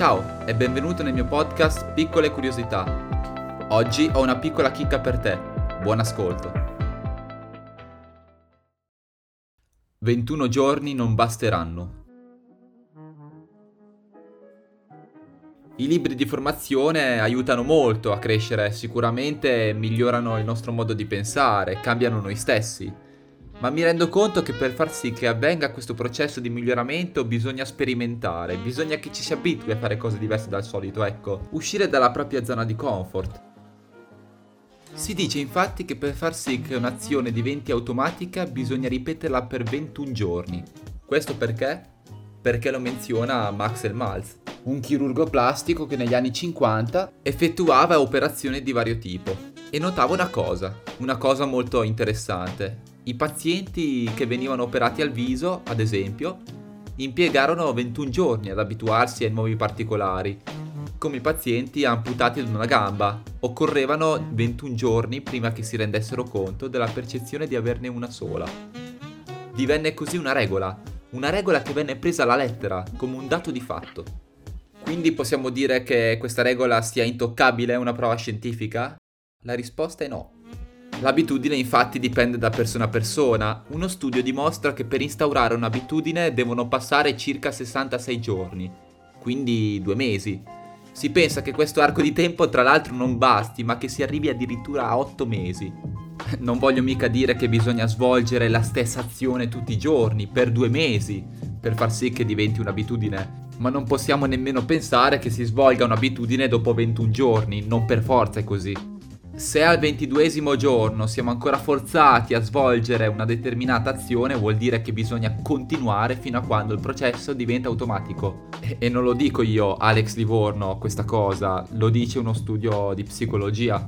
Ciao e benvenuto nel mio podcast Piccole Curiosità. Oggi ho una piccola chicca per te. Buon ascolto. 21 giorni non basteranno. I libri di formazione aiutano molto a crescere, sicuramente migliorano il nostro modo di pensare, cambiano noi stessi. Ma mi rendo conto che per far sì che avvenga questo processo di miglioramento bisogna sperimentare, bisogna che ci si abitui a fare cose diverse dal solito, ecco, uscire dalla propria zona di comfort. Si dice infatti che per far sì che un'azione diventi automatica bisogna ripeterla per 21 giorni. Questo perché? Perché lo menziona Max Elmalz un chirurgo plastico che negli anni 50 effettuava operazioni di vario tipo e notava una cosa, una cosa molto interessante. I pazienti che venivano operati al viso, ad esempio, impiegarono 21 giorni ad abituarsi ai nuovi particolari, come i pazienti amputati ad una gamba. Occorrevano 21 giorni prima che si rendessero conto della percezione di averne una sola. Divenne così una regola, una regola che venne presa alla lettera, come un dato di fatto. Quindi possiamo dire che questa regola sia intoccabile, una prova scientifica? La risposta è no. L'abitudine infatti dipende da persona a persona. Uno studio dimostra che per instaurare un'abitudine devono passare circa 66 giorni, quindi due mesi. Si pensa che questo arco di tempo tra l'altro non basti, ma che si arrivi addirittura a 8 mesi. Non voglio mica dire che bisogna svolgere la stessa azione tutti i giorni, per due mesi, per far sì che diventi un'abitudine ma non possiamo nemmeno pensare che si svolga un'abitudine dopo 21 giorni, non per forza è così. Se al ventiduesimo giorno siamo ancora forzati a svolgere una determinata azione, vuol dire che bisogna continuare fino a quando il processo diventa automatico. E, non lo dico io, Alex Livorno, questa cosa, lo dice uno studio di psicologia.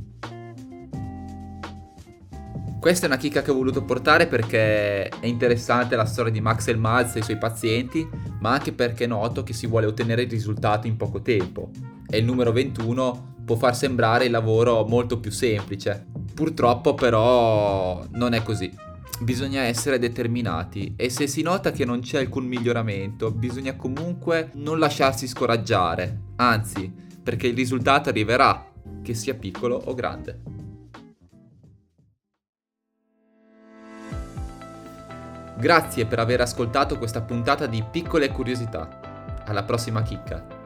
Questa è una chicca che ho voluto portare perché è interessante la storia di Max Elmalz e i suoi pazienti, ma anche perché noto che si vuole ottenere risultati in poco tempo. E il numero 21 può far sembrare il lavoro molto più semplice. Purtroppo però non è così. Bisogna essere determinati e se si nota che non c'è alcun miglioramento, bisogna comunque non lasciarsi scoraggiare, anzi, perché il risultato arriverà, che sia piccolo o grande. Grazie per aver ascoltato questa puntata di Piccole Curiosità. Alla prossima chicca.